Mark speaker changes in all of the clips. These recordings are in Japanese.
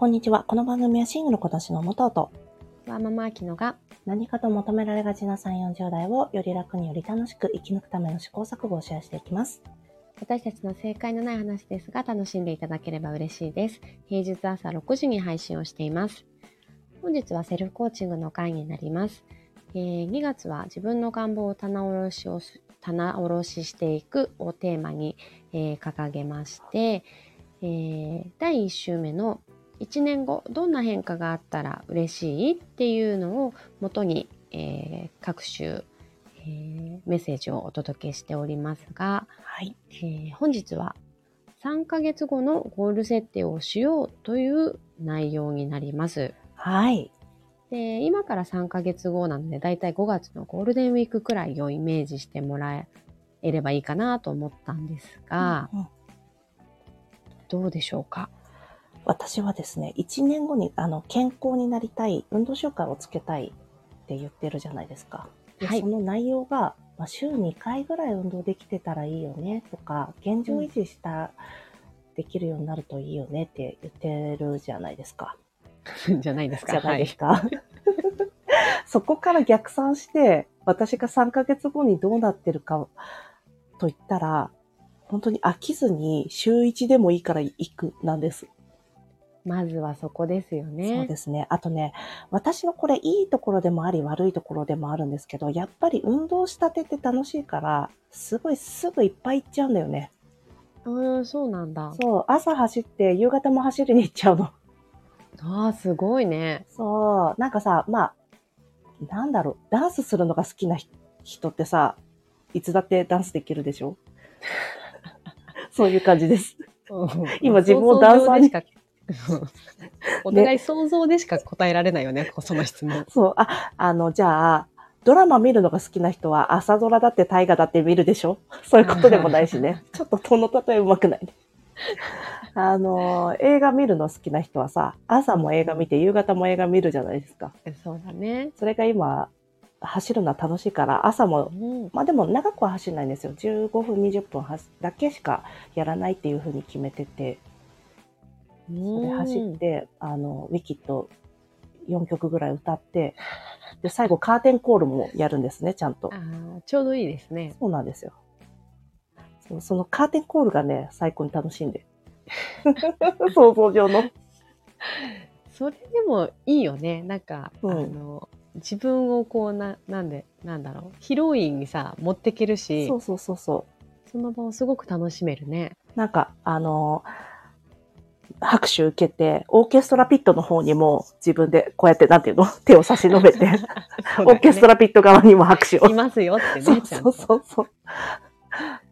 Speaker 1: こんにちは。この番組はシングル今年の元と
Speaker 2: ワーママアキノが
Speaker 1: 何かと求められがちな3、40代をより楽により楽しく生き抜くための試行錯誤をシェアしていきます。
Speaker 2: 私たちの正解のない話ですが楽しんでいただければ嬉しいです。平日朝6時に配信をしています。本日はセルフコーチングの回になります。えー2月は自分の願望を棚卸しをす棚卸ししていくをテーマに、えー掲げまして、えー第1週目の1年後どんな変化があったら嬉しいっていうのを元に、えー各週、えーメッセージをお届けしておりますが、
Speaker 1: はい。
Speaker 2: えー本日は3ヶ月後のゴール設定をしようという内容になります。
Speaker 1: はい。
Speaker 2: で今から3ヶ月後なのでだいたい5月のゴールデンウィークくらいをイメージしてもらえればいいかなと思ったんですが、
Speaker 1: うん
Speaker 2: どうでしょうか？
Speaker 1: 私はですね、1年後にあの健康になりたい、運動習慣をつけたいって言ってるじゃないですか。で
Speaker 2: はい
Speaker 1: その内容が、まあ、週2回ぐらい運動できてたらいいよねとか、現状維持した、できるようになるといいよねって言ってるじゃないですか。
Speaker 2: じゃないです
Speaker 1: じゃないですか。そこから逆算して、私が3ヶ月後にどうなってるかと言ったら、本当に飽きずに週1でもいいから行くなんです。
Speaker 2: まずはそこですよね。
Speaker 1: そうですね。あとね、私のこれいいところでもあり悪いところでもあるんですけど、やっぱり運動したてって楽しいから、すごいすぐいっぱい行っちゃうんだよね。
Speaker 2: ああ、そうなんだ。
Speaker 1: そう、朝走って夕方も走りに行っちゃうの。
Speaker 2: ああ、すごいね。
Speaker 1: そう、なんかさ、まあ、なんだろう、ダンスするのが好きな人人ってさ、いつだってダンスできるでしょ？そういう感じです。今自分をダンサーに
Speaker 2: お互い想像でしか答えられないよね、その質問。
Speaker 1: そう、あ、あの、じゃあ、ドラマ見るのが好きな人は朝ドラだって大河だって見るでしょ？そういうことでもないしね。ちょっとこの例えうまくないね。あの、映画見るの好きな人はさ、朝も映画見て夕方も映画見るじゃないですか。
Speaker 2: そうだね。
Speaker 1: それが今、走るのは楽しいから、朝も
Speaker 2: うん。
Speaker 1: まあでも長くは走らないんですよ。15分、20分はだけしかやらないっていうふうに決めてて、それ走って、あの、ウィキッド4曲ぐらい歌って、で、最後カーテンコールもやるんですね、ちゃんと
Speaker 2: あ。ーちょうどいいですね。
Speaker 1: そうなんですよ。そうそのカーテンコールがね、最高に楽しいんで。想像上の。
Speaker 2: それでもいいよね。なんか、
Speaker 1: うん
Speaker 2: あの、自分をこうな、なんで、なんだろう。ヒロインにさ、持ってけるし、
Speaker 1: そうそうそうそう。
Speaker 2: その場をすごく楽しめるね。
Speaker 1: なんか、あの拍手受けて、オーケストラピットの方にも自分でこうやって、なんていうの？手を差し伸べて、オーケスト
Speaker 2: ラ
Speaker 1: ラピット側にも拍手を
Speaker 2: いますよってね。
Speaker 1: そうそうそう。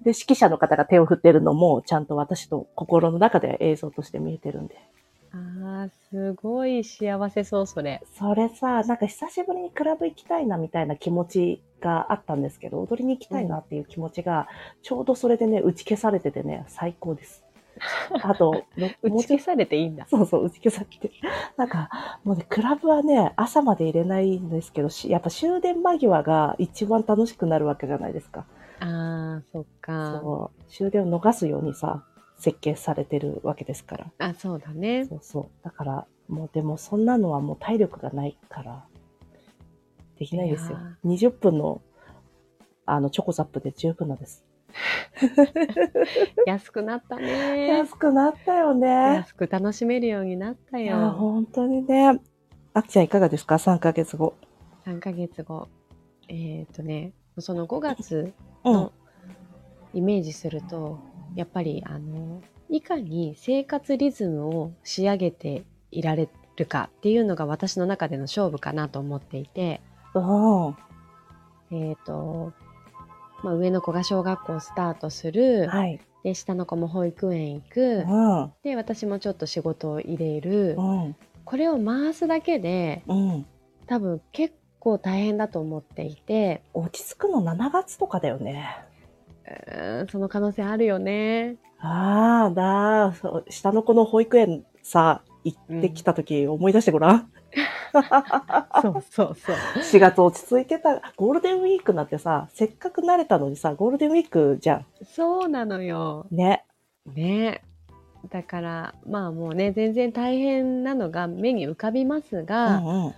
Speaker 1: で、指揮者の方が手を振ってるのも、ちゃんと私と心の中で映像として見えてるんで。
Speaker 2: ああ、すごい幸せそう、それ。
Speaker 1: それさ、なんか久しぶりにクラブ行きたいなみたいな気持ちがあったんですけど、踊りに行きたいなっていう気持ちが、ちょうどそれでね、打ち消されててね、最高です。あと、の
Speaker 2: 打
Speaker 1: もうち
Speaker 2: 消されていいんだ。
Speaker 1: そうそう、打ち消されて。なんか、もうね、クラブはね、朝まで入れないんですけど、しやっぱ終電間際が一番楽しくなるわけじゃないですか。
Speaker 2: ああ、そっか。
Speaker 1: そう。終電を逃すようにさ、設計されてるわけですから。
Speaker 2: あ、そうだね。
Speaker 1: そうそう。だから、もうでもそんなのはもう体力がないから、できないですよ
Speaker 2: いや。
Speaker 1: 20分の、あの、チョコザップで十分なんです。
Speaker 2: 安くなったね。
Speaker 1: 安くなったよね。
Speaker 2: 安く楽しめるようになったよ。
Speaker 1: 本当にね。あきちゃんいかがですか ?3 ヶ月後。
Speaker 2: 3ヶ月後。えっ、とね、その5月
Speaker 1: うん
Speaker 2: の。イメージすると、やっぱりあの、いかに生活リズムを仕上げていられるかっていうのが私の中での勝負かなと思っていて、
Speaker 1: うん。
Speaker 2: えっ、と、まあ、上の子が小学校をスタートする、
Speaker 1: はい。
Speaker 2: で、下の子も保育園行く、
Speaker 1: うん。
Speaker 2: で、私もちょっと仕事を入れる、
Speaker 1: うん。
Speaker 2: これを回すだけで
Speaker 1: うん。
Speaker 2: 多分結構大変だと思っていて、
Speaker 1: 落ち着くの7月とかだよね。
Speaker 2: その可能性あるよね。
Speaker 1: ああ、だ下の子の保育園さ、行ってきた時思い出してごらん。
Speaker 2: そうそうそう。
Speaker 1: 4月落ち着いてた、ゴールデンウィークなんてさ、せっかく慣れたのにさ、ゴールデンウィークじゃ
Speaker 2: そうなのよ。
Speaker 1: ん。ね。
Speaker 2: ねだから、まあもうね、全然大変なのが目に浮かびます
Speaker 1: う
Speaker 2: が、
Speaker 1: んうん。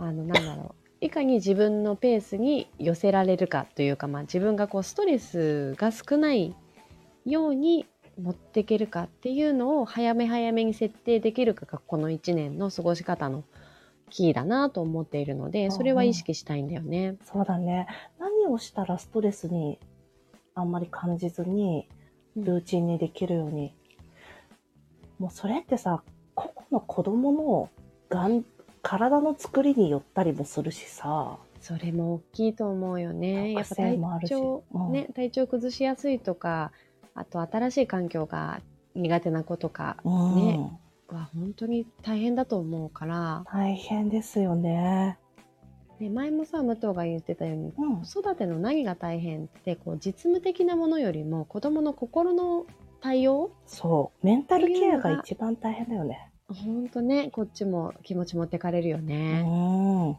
Speaker 2: あの、なんだろう。いかに自分のペースに寄せられるかというか、まあ自分がこうストレスが少ないように持っていけるかっていうのを早め早めに設定できるかがこの1年の過ごし方のキーだなと思っているので、それは意識したいんだよね。
Speaker 1: そうだね。何をしたらストレスにあんまり感じずに、ルーチンにできるように。もうそれってさ、個々の子供のがん体の作りによったりもするしさ。
Speaker 2: それも大きいと思うよね。やっぱ体調、
Speaker 1: うん
Speaker 2: ね、体調崩しやすいとか、あと新しい環境が苦手な子とか
Speaker 1: うん。
Speaker 2: ねは本当に大変だと思うから、
Speaker 1: 大変ですよね。
Speaker 2: ね、前もさ、武藤が言ってたように、
Speaker 1: うん。
Speaker 2: 子育ての何が大変って、こう実務的なものよりも子供の心の対応？
Speaker 1: そう。メンタルケアが一番大変だよね。
Speaker 2: 本当ね、こっちも気持ち持ってかれるよ
Speaker 1: う
Speaker 2: ね。
Speaker 1: ん。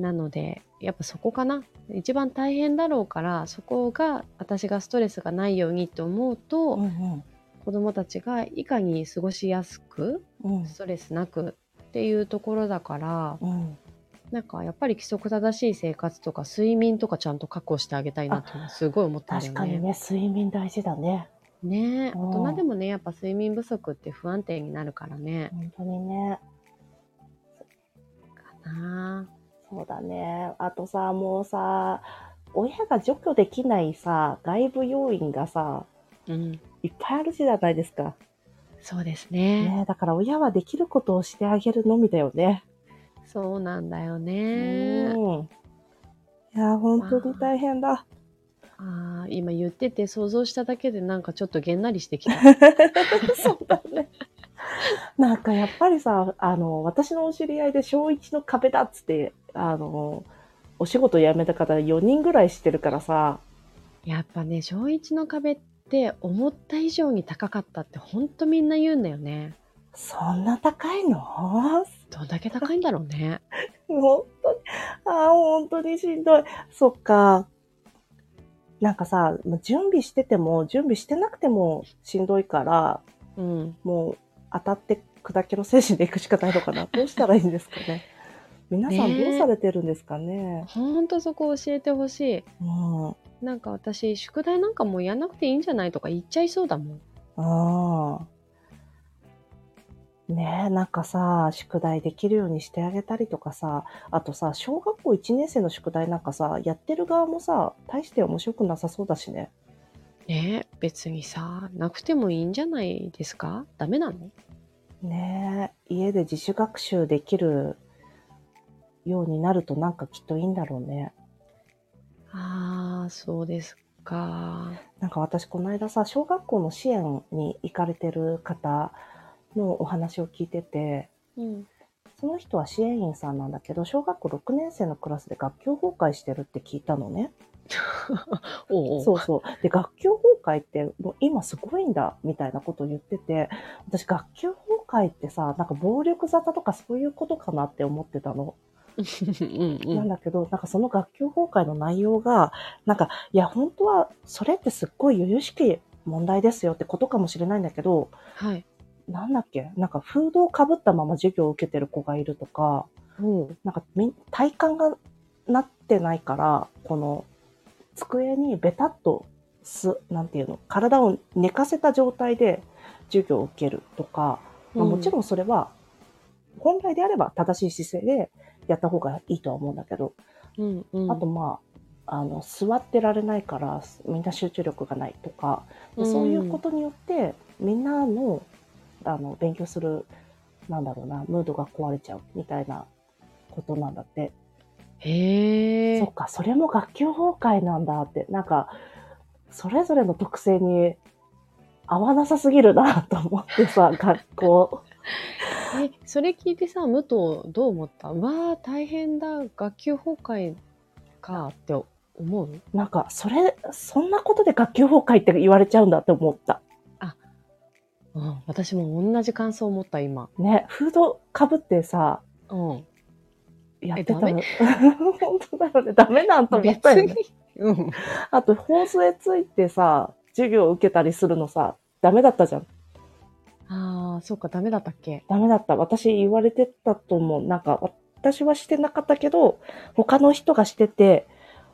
Speaker 2: なので、やっぱそこかな。一番大変だろうから、そこが私がストレスがないようにって思うと、
Speaker 1: うん
Speaker 2: 子供たちがいかに過ごしやすく、
Speaker 1: うん。
Speaker 2: ストレスなくっていうところだから、
Speaker 1: うん。
Speaker 2: なんかやっぱり規則正しい生活とか睡眠とかちゃんと確保してあげたいなっていうのはすごい思ったんだよね。
Speaker 1: 確かにね、睡眠大事だね。
Speaker 2: ねえ、
Speaker 1: うん
Speaker 2: 大人でもね、やっぱ睡眠不足って不安定になるからね。
Speaker 1: 本当にね。
Speaker 2: かな
Speaker 1: そうだね。あとさ、もうさ、親が除去できないさ、外部要因がさ、
Speaker 2: うん。
Speaker 1: いっぱいあるじゃないですか。
Speaker 2: そうですね。
Speaker 1: ねだから親はできることをしてあげるのみだよね。
Speaker 2: そうなんだよね。
Speaker 1: うん。いや、本当に大変だ。
Speaker 2: ああ、今言ってて想像しただけでなんかちょっとげんなりしてきた。
Speaker 1: そうだね。なんかやっぱりさ、あの、私のお知り合いで小1の壁だっつって、あの、お仕事辞めた方4人ぐらい知ってるからさ、
Speaker 2: やっぱね、小一の壁って思った以上に高かったってほんとみんな言うんだよね。
Speaker 1: そんな高いの？
Speaker 2: どんだけ高いんだろうね。
Speaker 1: 本当に、ああ、本当にしんどい。そっか。なんかさ、準備してても、準備してなくてもしんどいから、
Speaker 2: うん。
Speaker 1: もう当たって砕けろ精神でいくしかないのかな。どうしたらいいんですかね。皆さんどうされてるんですかね？
Speaker 2: ほんとそこ教えてほしい。
Speaker 1: うん。
Speaker 2: なんか私、宿題なんかもうやんなくていいんじゃないとか言っちゃいそうだもん。
Speaker 1: ああ。ねえ、なんかさ、宿題できるようにしてあげたりとかさ、あとさ、小学校1年生の宿題なんかさ、やってる側もさ、大して面白くなさそうだしね。
Speaker 2: ねえ、別にさ、なくてもいいんじゃないですか？ダメなの？
Speaker 1: ねえ、家で自主学習できるようになるとなんかきっといいんだろうね。
Speaker 2: ああ、そうですか。
Speaker 1: なんか私この間さ、小学校の支援に行かれてる方のお話を聞いてて、
Speaker 2: うん。
Speaker 1: その人は支援員さんなんだけど、小学校6年生のクラスで学級崩壊してるって聞いたのね。
Speaker 2: おうおう
Speaker 1: そうそう。で、学級崩壊ってもう今すごいんだ、みたいなことを言ってて、私学級崩壊ってさ、なんか暴力沙汰とかそういうことかなって思ってたの。なんだけど、なんかその学級崩壊の内容が、なんか、いや、本当はそれってすっごい由々しき問題ですよってことかもしれないんだけど、
Speaker 2: はい。
Speaker 1: なんだっけ？なんかフードをかぶったまま授業を受けてる子がいるとか、
Speaker 2: おう
Speaker 1: なんか体幹がなってないから、この机にベタっとす、なんていうの、体を寝かせた状態で授業を受けるとか、まあ、もちろんそれは、本来であれば正しい姿勢でやった方がいいとは思うんだけど、
Speaker 2: うんうん。
Speaker 1: あとまあ、あの、座ってられないから、みんな集中力がないとか、でそういうことによって、みんなの、あの、勉強する、なんだろうな、ムードが壊れちゃうみたいなことなんだって。
Speaker 2: へえ
Speaker 1: そっ。か、それも学級崩壊なんだって、なんか、それぞれの特性に合わなさすぎるなと思ってさ、学校。
Speaker 2: え、それ聞いてさ、武藤どう思った？うわー、大変だ、学級崩壊かって思う？
Speaker 1: なんか、それ、そんなことで学級崩壊って言われちゃうんだって思った。
Speaker 2: うん、私も同じ感想を持った、今。
Speaker 1: ね、フードかぶってさ、
Speaker 2: うん。
Speaker 1: やってたの。本当だよね。ダメなんと思っ
Speaker 2: 別
Speaker 1: たよね
Speaker 2: に。。うん。
Speaker 1: あと、放送へついてさ、授業を受けたりするのさ、ダメだったじゃん。
Speaker 2: ああ、そうか、ダメだったっけ？
Speaker 1: ダメだった。私言われてたと思う。なんか、私はしてなかったけど、他の人がしてて、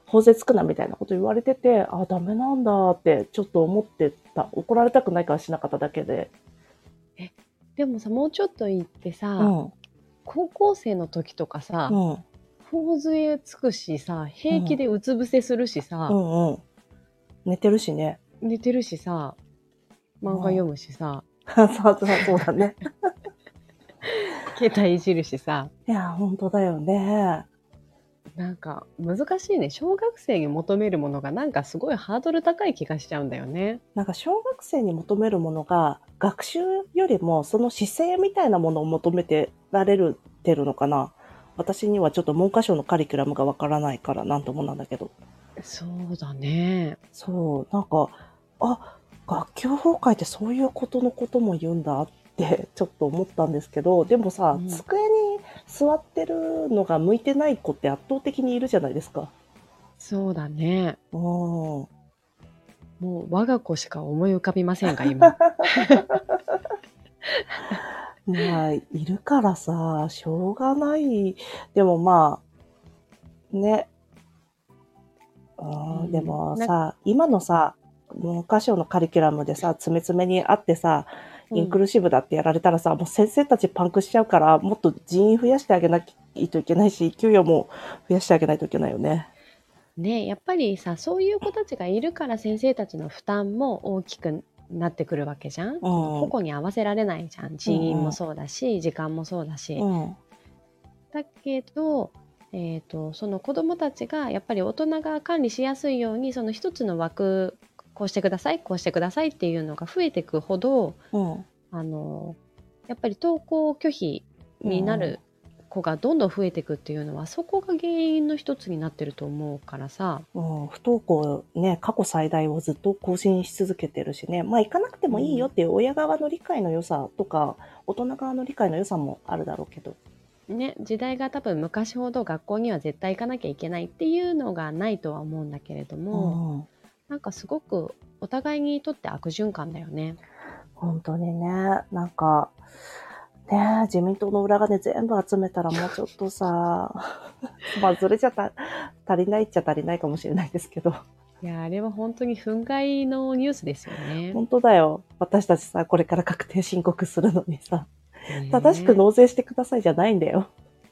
Speaker 1: 法税つくなみたいなこと言われてて、あ、ダメなんだってちょっと思ってた。怒られたくないからしなかっただけで。
Speaker 2: でもさ、もうちょっと言ってさ、
Speaker 1: うん。
Speaker 2: 高校生の時とかさ、
Speaker 1: うん。
Speaker 2: 頬杖つくしさ、平気でうつ伏せするしさ、
Speaker 1: うんうん。寝てるしね。
Speaker 2: 寝てるしさ、漫画読むしさ、
Speaker 1: そうそうそうだね。
Speaker 2: 携帯いじるしさ、
Speaker 1: いや、本当だよね。
Speaker 2: なんか難しいね。小学生に求めるものがなんかすごいハードル高い気がしちゃうんだよね。
Speaker 1: なんか小学生に求めるものが学習よりもその姿勢みたいなものを求めてられるてるのかな私にはちょっと文科省のカリキュラムがわからないからなんともなんだけど。
Speaker 2: そうだね。
Speaker 1: そう、なんか、あ、学級崩壊ってそういうことのことも言うんだって ちょっと思ったんですけど、でもさ、
Speaker 2: うん
Speaker 1: 机に座ってるのが向いてない子って圧倒的にいるじゃないですか。
Speaker 2: そうだね。
Speaker 1: うん。
Speaker 2: もう我が子しか思い浮かびませんが、今。
Speaker 1: まあ、いるからさ、しょうがない。でもまあ、ね。うん
Speaker 2: うん
Speaker 1: でも
Speaker 2: な
Speaker 1: さ、今のさ、文科省のカリキュラムでさ、詰め詰めにあってさ、インクルーシブだってやられたらさ、もう先生たちパンクしちゃうから、もっと人員増やしてあげないといけないし、給与も増やしてあげないといけないよね。
Speaker 2: ねやっぱりさ、そういう子たちがいるから先生たちの負担も大きくなってくるわけじゃん。
Speaker 1: うん。
Speaker 2: 個々に合わせられないじゃん。人員もそうだし、時間もそうだし。
Speaker 1: うん。
Speaker 2: だけど、えー、とその子どもたちがやっぱり大人が管理しやすいようにその一つの枠こうしてくださいこうしてくださいっていうのが増えていくほど
Speaker 1: うん。
Speaker 2: あのやっぱり登校拒否になる子がどんどん増えていくっていうのは、そこが原因の一つになってると思うからさ
Speaker 1: うん、不登校ね、過去最大をずっと更新し続けてるしね。まあ行かなくてもいいよっていう親側の理解の良さとか、大人側の理解の良さもあるだろうけど。
Speaker 2: ね時代が多分昔ほど学校には絶対行かなきゃいけないっていうのがないとは思うんだけれども、
Speaker 1: うん。
Speaker 2: なんかすごくお互いにとって悪循環だよね。
Speaker 1: 本当にね、なんか、ね自民党の裏金全部集めたらもうちょっとさ、まあずれちゃった、足りないっちゃ足りないかもしれないですけど。
Speaker 2: いやあれは本当に憤慨のニュースですよね。
Speaker 1: 本当だよ。私たちさ、これから確定申告するのにさ、
Speaker 2: ね
Speaker 1: 正しく納税してくださいじゃないんだよ。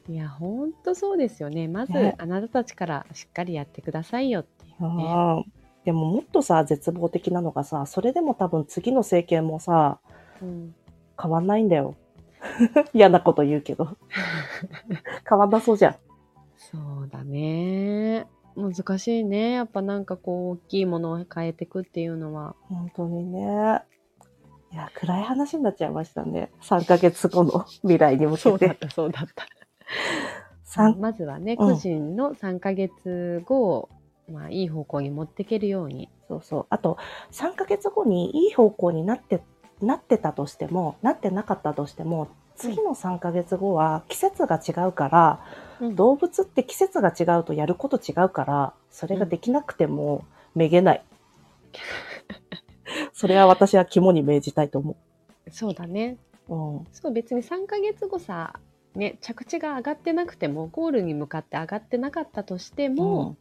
Speaker 2: いや本当そうですよね。まず、
Speaker 1: ね
Speaker 2: あなたたちからしっかりやってくださいよっていうね。
Speaker 1: うんでももっとさ、絶望的なのがさ、それでも多分次の政権もさ、
Speaker 2: うん
Speaker 1: 変わんないんだよ。嫌なこと言うけど。変わんなそうじゃん。
Speaker 2: そうだね。難しいね。やっぱなんかこう大きいものを変えていくっていうのは。
Speaker 1: 本当にね。いや、暗い話になっちゃいましたね。3ヶ月後の未来に向けて。
Speaker 2: たそうだった。
Speaker 1: 三
Speaker 2: まずはね、
Speaker 1: うん
Speaker 2: 個人の3ヶ月後を、まあ、いい方向に持っていけるように。
Speaker 1: そうそう。あと、3ヶ月後にいい方向になって、なってたとしても、なってなかったとしても、次の3ヶ月後は季節が違うから、
Speaker 2: うん
Speaker 1: 動物って季節が違うとやること違うから、それができなくてもめげない。それは私は肝に銘じたいと思
Speaker 2: そうだね。
Speaker 1: う。うん。
Speaker 2: そう別に3ヶ月後さ、ね、着地が上がってなくてもゴールに向かって上がってなかったとしても、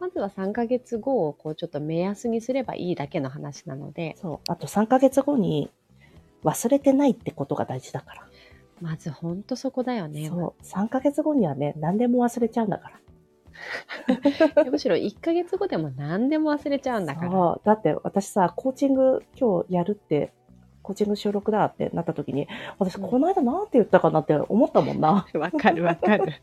Speaker 2: まずは3ヶ月後をこうちょっと目安にすればいいだけの話なので
Speaker 1: そう。あと3ヶ月後に忘れてないってことが大事だから。
Speaker 2: まずほんとそこだよね。
Speaker 1: そう。3ヶ月後にはね、何でも忘れちゃうんだから。
Speaker 2: むしろ1ヶ月後でも何でも忘れちゃうんだから。
Speaker 1: そう。だって私さ、コーチング今日やるって、コーチング収録だってなった時に、私
Speaker 2: うん
Speaker 1: この間なんて言ったかなって思ったもんな。
Speaker 2: わかるわかる。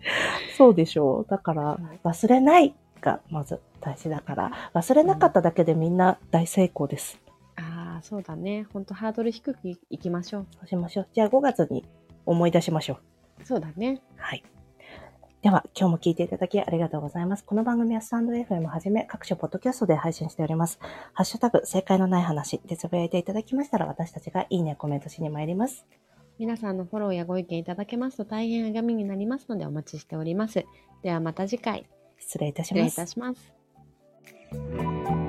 Speaker 1: そうでしょう。だから、忘れないがまず大事だから、忘れなかっただけでみんな大成功です。
Speaker 2: ああ、そうだね。ほんとハードル低くいきましょう。
Speaker 1: そうしましょう。じゃあ5月に思い出しましょう。
Speaker 2: そうだね。
Speaker 1: はい。では、今日も聞いていただきありがとうございます。この番組はスタンド FM はじめ各種ポッドキャストで配信しております。ハッシュタグ、正解のない話でつぶやいていただきましたら私たちがいいね、コメントしに参ります。
Speaker 2: 皆さんのフォローやご意見いただけますと大変励みになりますのでお待ちしております。ではまた次回。
Speaker 1: 失礼いたします。
Speaker 2: 失礼いたします。